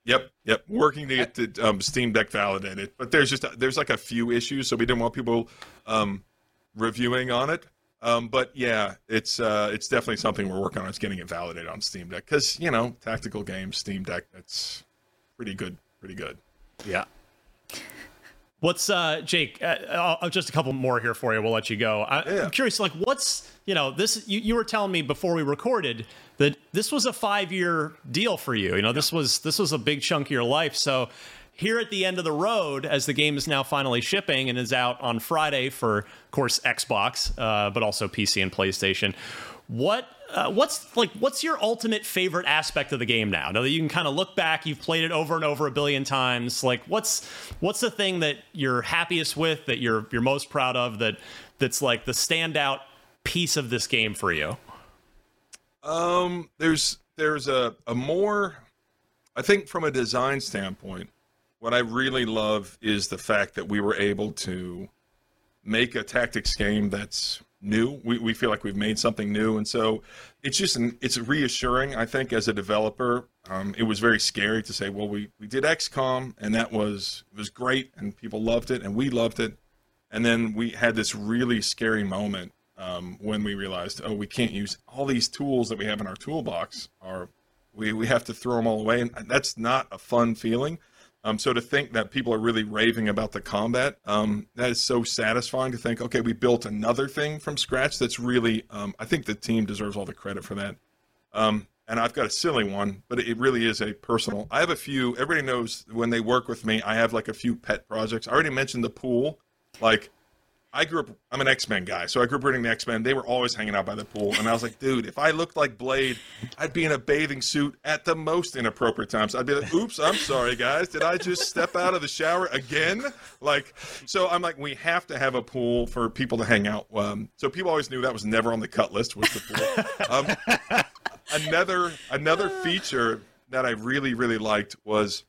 Yep, yep. Working to get the um, Steam Deck validated, but there's just there's like a few issues, so we didn't want people um, reviewing on it. Um, but yeah, it's uh, it's definitely something we're working on. It's getting it validated on Steam Deck because you know tactical games, Steam Deck, that's pretty good, pretty good. Yeah. What's uh Jake? Uh, uh, just a couple more here for you. We'll let you go. I, Yeah. I'm curious, like, what's you know this? You, you were telling me before we recorded that this was a five year deal for you. You know, this was this was a big chunk of your life. So here at the end of the road, as the game is now finally shipping and is out on Friday for, of course, Xbox, uh, but also PC and PlayStation. What uh, what's like what's your ultimate favorite aspect of the game now? Now that you can kind of look back, you've played it over and over a billion times. Like what's what's the thing that you're happiest with, that you're you're most proud of, that that's like the standout piece of this game for you? Um, there's there's a a more, I think from a design standpoint, what I really love is the fact that we were able to make a tactics game that's new. We we feel like we've made something new, and so it's just an, it's reassuring. I think as a developer, um, it was very scary to say, well, we we did XCOM, and that was was great, and people loved it, and we loved it, and then we had this really scary moment um, when we realized, oh, we can't use all these tools that we have in our toolbox. Are we we have to throw them all away, and that's not a fun feeling. Um, so to think that people are really raving about the combat, um, that is so satisfying to think, okay, we built another thing from scratch. That's really, um, I think the team deserves all the credit for that. Um, and I've got a silly one, but it really is a personal. I have a few. Everybody knows when they work with me, I have like a few pet projects. I already mentioned the pool. Like, I grew up. I'm an X Men guy, so I grew up reading the X Men. They were always hanging out by the pool, and I was like, dude, if I looked like Blade, I'd be in a bathing suit at the most inappropriate times. I'd be like, oops, I'm sorry, guys. Did I just step out of the shower again? Like, so I'm like, we have to have a pool for people to hang out. Um, so people always knew that was never on the cut list was the pool. Um, another another feature that I really really liked was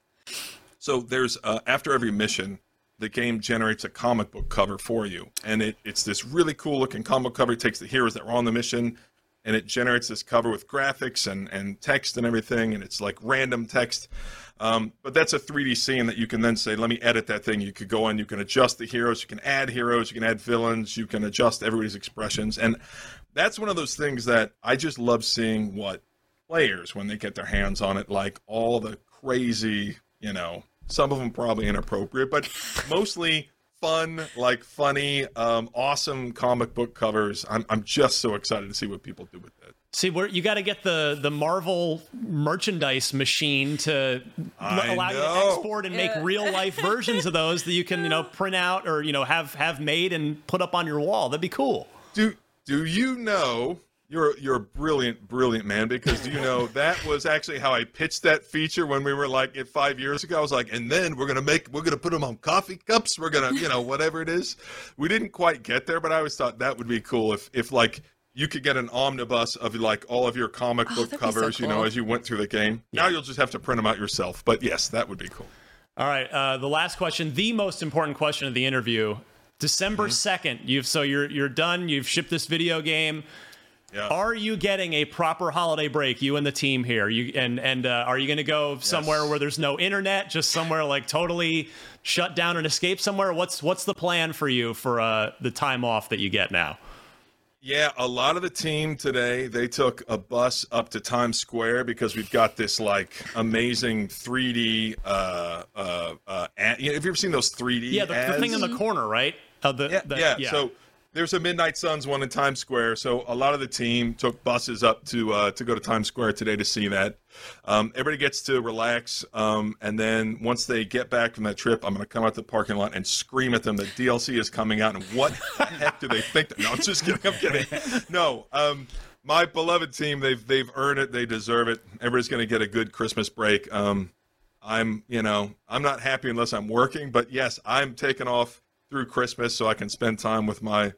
so there's uh, after every mission the game generates a comic book cover for you. And it, it's this really cool looking comic cover. It takes the heroes that were on the mission and it generates this cover with graphics and, and text and everything. And it's like random text. Um, but that's a 3d scene that you can then say let me edit that thing. You could go in you can adjust the heroes. You can add heroes. You can add villains. You can adjust everybody's expressions. And that's one of those things that i just love seeing what players when they get their hands on it like all the crazy you know some of them probably inappropriate but (laughs) mostly fun like funny um, awesome comic book covers. I'm, I'm just so excited to see what people do with that See, where you got to get the the Marvel merchandise machine to I allow you to export and make real life (laughs) versions of those that you can, you know, print out or you know have have made and put up on your wall. That'd be cool. do do you know you're you're a brilliant brilliant man because you know that was actually how I pitched that feature when we were like it five years ago I was like and then we're gonna make we're gonna put them on coffee cups we're gonna you know whatever it is we didn't quite get there but I always thought that would be cool if if like you could get an omnibus of like all of your comic book Oh, that'd be so covers you know as you went through the game now you'll just have to print them out yourself but yes that would be cool All right, uh, the last question, the most important question of the interview. December Mm-hmm. second, you've so you're you're done. You've shipped this video game. Yeah Are you getting a proper holiday break? You and the team here. You and and uh, are you going to go somewhere where there's no internet, just somewhere like totally shut down and escape somewhere? What's what's the plan for you for uh, the time off that you get now? Yeah, a lot of the team today they took a bus up to Times Square because we've got this like amazing 3D. Uh, uh, uh, ad, you know, have you ever seen those 3D? Yeah, the, the thing in the corner, right? Uh, the, Yeah, the- yeah. So there's a Midnight Suns one in Times Square. So a lot of the team took buses up to uh, to go to Times Square today to see that. Um, everybody gets to relax, um, and then once they get back from that trip, I'm going to come out to the parking lot and scream at them that DLC is coming out. And what the heck do they think? That, no, I'm just kidding. I'm kidding. No. Um, my beloved team, they've they've earned it. They deserve it. Everybody's going to get a good Christmas break. Um, I'm, you know, I'm not happy unless I'm working, but yes, I'm taking off through Christmas so I can spend time with my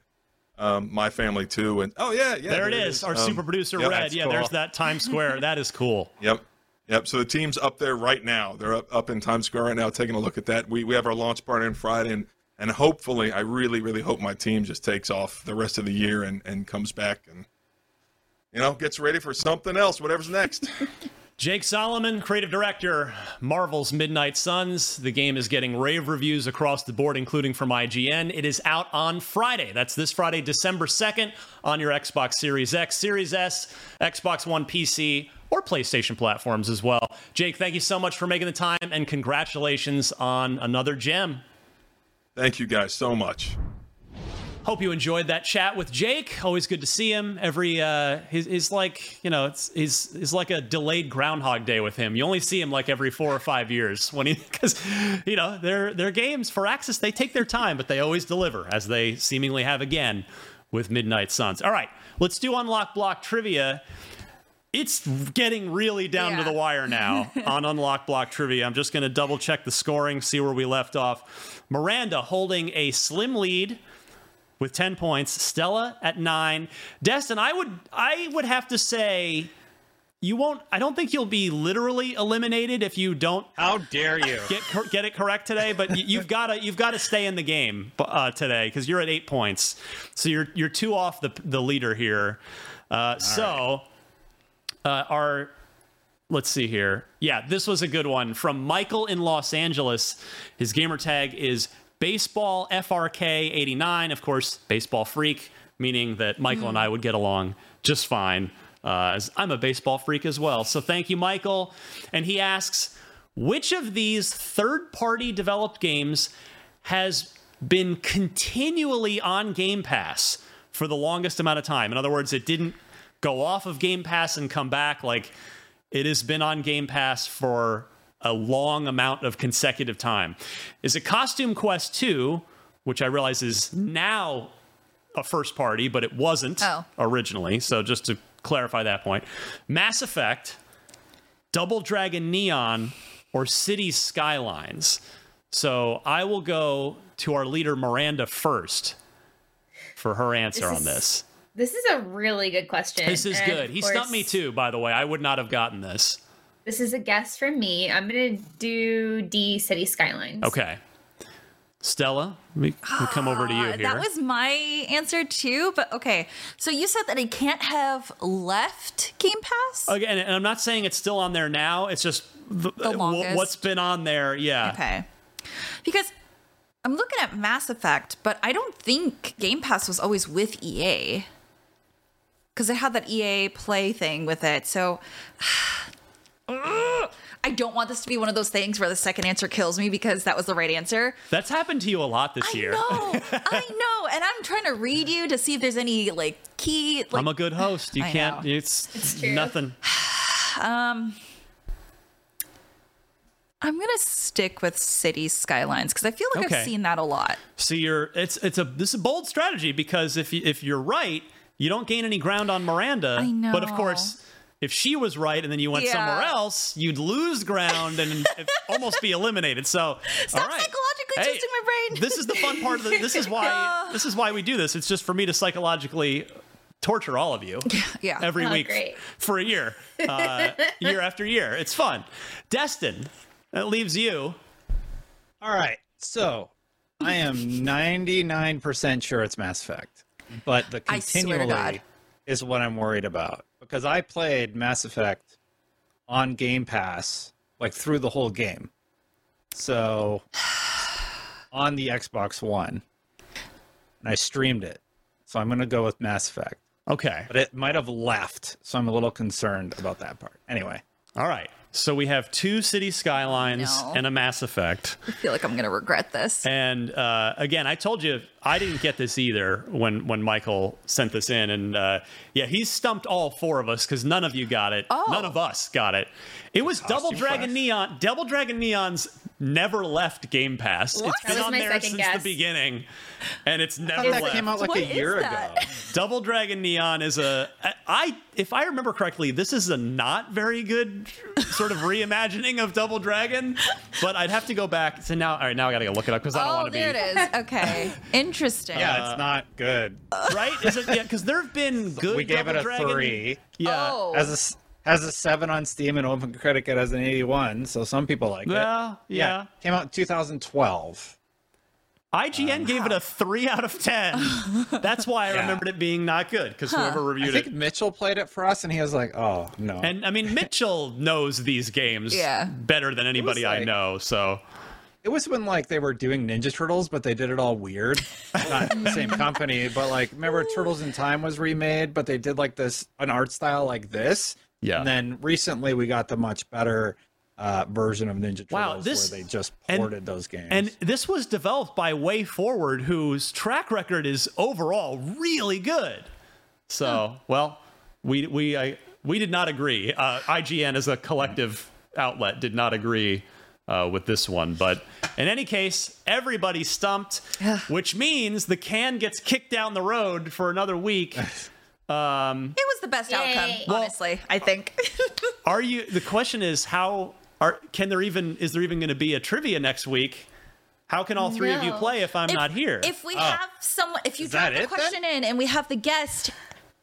um, my family too. And oh yeah, yeah, there it is. Our Um, super producer yep, Red. Yeah, cool. there's that Times Square. that is cool. (laughs) Yep. Yep. So the team's up there right now. They're up, up in Times Square right now taking a look at that. We we have our launch party on Friday and and hopefully I really, really hope my team just takes off the rest of the year and, and comes back and you know, gets ready for something else, whatever's next. (laughs) Jake Solomon, creative director, Marvel's Midnight Suns. The game is getting rave reviews across the board, including from IGN. It is out on Friday. That's this Friday, December 2nd, on your Xbox Series X, Series S, Xbox One PC, or PlayStation platforms as well. Jake, thank you so much for making the time, and congratulations on another gem. Thank you guys so much. Hope you enjoyed that chat with Jake. Always good to see him. Every uh, he's, he's like you know it's he's he's like a delayed Groundhog Day with him. You only see him like every four or five years when he (laughs) because you know their their games Firaxis they take their time but they always deliver as they seemingly have again with Midnight Suns. All right, let's do unlock block trivia. It's getting really down to the wire now (laughs) on Unlock Block Trivia. I'm just going to double check the scoring, see where we left off. Miranda holding a slim lead with 10 points, Stella at 9. Destin, I would I would have to say you won't I don't think you'll be literally eliminated if you don't How dare you? get get it correct today, but you, you've got to you've got to stay in the game uh, today cuz you're at 8 points. So you're you're two off the the leader here. Uh, so uh, our let's see here. Yeah, this was a good one from Michael in Los Angeles. His gamer tag is baseball FRK 89. Of course, baseball freak, meaning that Michael and I would get along just fine. Uh, as I'm a baseball freak as well. So thank you, Michael. And he asks, which of these third-party developed games has been continually on Game Pass for the longest amount of time? In other words, it didn't go off of Game Pass and come back. Like it has been on Game Pass for a long amount of consecutive time. Is it Costume Quest 2, which I realize is now a first party, but it wasn't Oh. originally. So just to clarify that point, Mass Effect, Double Dragon Neon, or Cities Skylines. So I will go to our leader Miranda first for her answer This on is- this. This is a really good question. This is and good. He stumped me too, by the way. I would not have gotten this. This is a guess from me. I'm gonna do D City Skylines. Okay. Stella, we, we come over to you Uh, here. That was my answer too, but okay. So you said that it can't have left Game Pass? Again, and I'm not saying it's still on there now. It's just the, wh- longest. what's been on there. Yeah. Okay. Because I'm looking at Mass Effect, but I don't think Game Pass was always with EA. Because it had that EA play thing with it. So (sighs) Ugh. I don't want this to be one of those things where the second answer kills me because that was the right answer. That's happened to you a lot this year. No, (laughs) I know. And I'm trying to read you to see if there's any like key like I'm a good host. You I can't. know. It's, It's nothing. (sighs) Um, I'm gonna stick with city skylines because I feel like Okay. I've seen that a lot. So you're. It's it's a this is a bold strategy because if you, if you're right, you don't gain any ground on Miranda. I know, But of course. If she was right and then you went Yeah. somewhere else, you'd lose ground and (laughs) almost be eliminated. So, Stop all right. psychologically Hey, twisting my brain. this is the fun part of the this is (laughs) why this is why we do this it's just for me to psychologically torture all of you (laughs) yeah. every Oh, week great. for a year uh, year after year it's fun destin that leaves you All right. So I am 99% sure it's Mass Effect, but the I swear to God. continually is what I'm worried about because I played Mass Effect on Game Pass like through the whole game. So (sighs) on the Xbox One, and I streamed it. So I'm going to go with Mass Effect, okay but it might have left. So I'm a little concerned about that part. Anyway, all right so we have two city skylines No. and a mass effect I feel like I'm gonna regret this. And uh, again, I told you I didn't get this either when when Michael sent this in, and uh, yeah, he stumped all four of us because none of you got it. Oh. None of us got it. It was Double Dragon Quest. Neon. Double Dragon Neon's never left Game Pass. What? It's been on there since guess. the beginning, and it's never thought that left. came out like What a year is ago. (laughs) Double Dragon Neon is a I if I remember correctly, this is a not very good sort of reimagining of Double Dragon, but I'd have to go back to now. All right, now I got to go look it up because I don't Oh, want to be there it is. Okay, (laughs) interesting. Yeah, it's not good. (laughs) right? Is it? Yeah, because there have been good. we gave Double it a Dragon- three. Yeah. Oh. Has a s- has a seven on Steam and OpenCritic it has an 81. So some people like it. Well, yeah. came out in 2012. IGN uh, gave it a (laughs) three out of ten. That's why I Yeah. remembered it being not good because whoever reviewed it. I reviewed think it. Mitchell played it for us, and he was like, "Oh no." And I mean, Mitchell knows these games Yeah. better than anybody I like- know. So it was when like they were doing Ninja Turtles, but they did it all weird. Not the same (laughs) company, but like remember Turtles in Time was remade, but they did like this an art style like this. Yeah. And then recently we got the much better uh, version of Ninja Turtles Wow, this- where they just and- ported those games. And this was developed by WayForward, whose track record is overall really good. So, well, we we I, we did not agree. Uh, IGN as a collective outlet did not agree uh, with this one. But in any case, everybody's stumped, (sighs) which means the can gets kicked down the road for another week. (sighs) Um, It was the best outcome, honestly. I think. (laughs) are you? The question is how are can there even is there even going to be a trivia next week? How can all three of you play if I'm If- not here? If we have someone, if you Is that drop the it, then? question in and we have the guest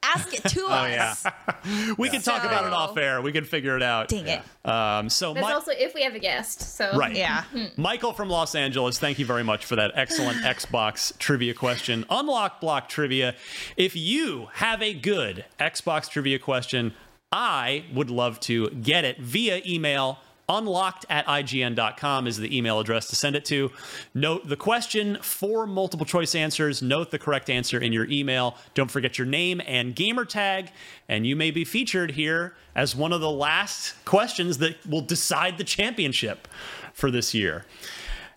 ask it to (laughs) us. Yeah. (laughs) we can talk about it off air. We can figure it out. Dang it. Um, so That's Mi- also if we have a guest. So Right. yeah. Michael from Los Angeles, thank you very much for that excellent (laughs) Xbox trivia question. Unlock block trivia. If you have a good Xbox trivia question, I would love to get it via email. Unlocked at IGN.com is the email address to send it to. Note the question, for multiple choice answers. Note the correct answer in your email. Don't forget your name and gamer tag, and you may be featured here as one of the last questions that will decide the championship for this year.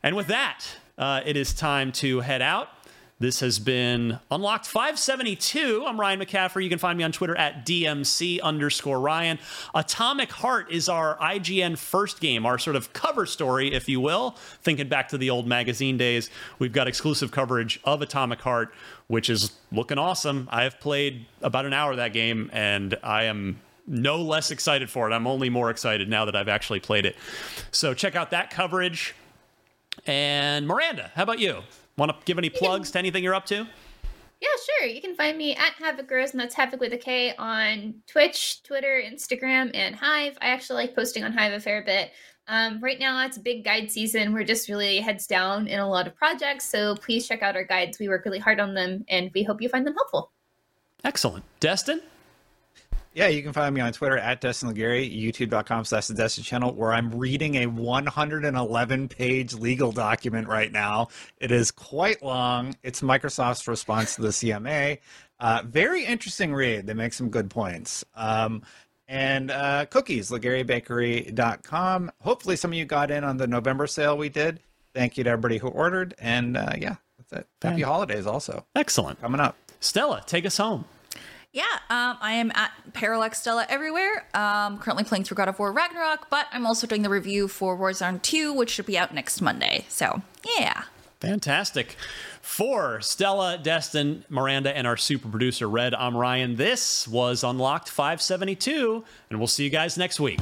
And with that, uh, it is time to head out. This has been Unlocked 572. I'm Ryan McCaffrey. You can find me on Twitter at DMC underscore Ryan. Atomic Heart is our IGN first game, our sort of cover story, if you will. Thinking back to the old magazine days, we've got exclusive coverage of Atomic Heart, which is looking awesome. I have played about an hour of that game, and I am no less excited for it. I'm only more excited now that I've actually played it. So check out that coverage. And Miranda, how about you? Want to give any plugs to anything you're up to? Yeah, sure. You can find me at Havoc Rose, and that's Havoc with a K on Twitch, Twitter, Instagram, and Hive. I actually like posting on Hive a fair bit. Um, right now, it's big guide season. We're just really heads down in a lot of projects, so please check out our guides. We work really hard on them, and we hope you find them helpful. Excellent. Destin? Yeah, you can find me on Twitter at Destin Legarie, youtube.com slash the Destin channel, where I'm reading a 111 page legal document right now. It is quite long. It's Microsoft's response to the CMA. Uh, very interesting read. They make some good points. Um, and uh, cookies, legariebakery.com. Hopefully, some of you got in on the November sale we did. Thank you to everybody who ordered. And uh, yeah, that's it. Happy holidays also. Excellent. Coming up. Stella, take us home. Yeah, um, I am at Parallax Stella everywhere. Um, currently playing through God of War Ragnarok, but I'm also doing the review for Warzone 2, which should be out next Monday. So, yeah. Fantastic. For Stella, Destin, Miranda, and our super producer, Red, I'm Ryan. This was Unlocked 572, and we'll see you guys next week.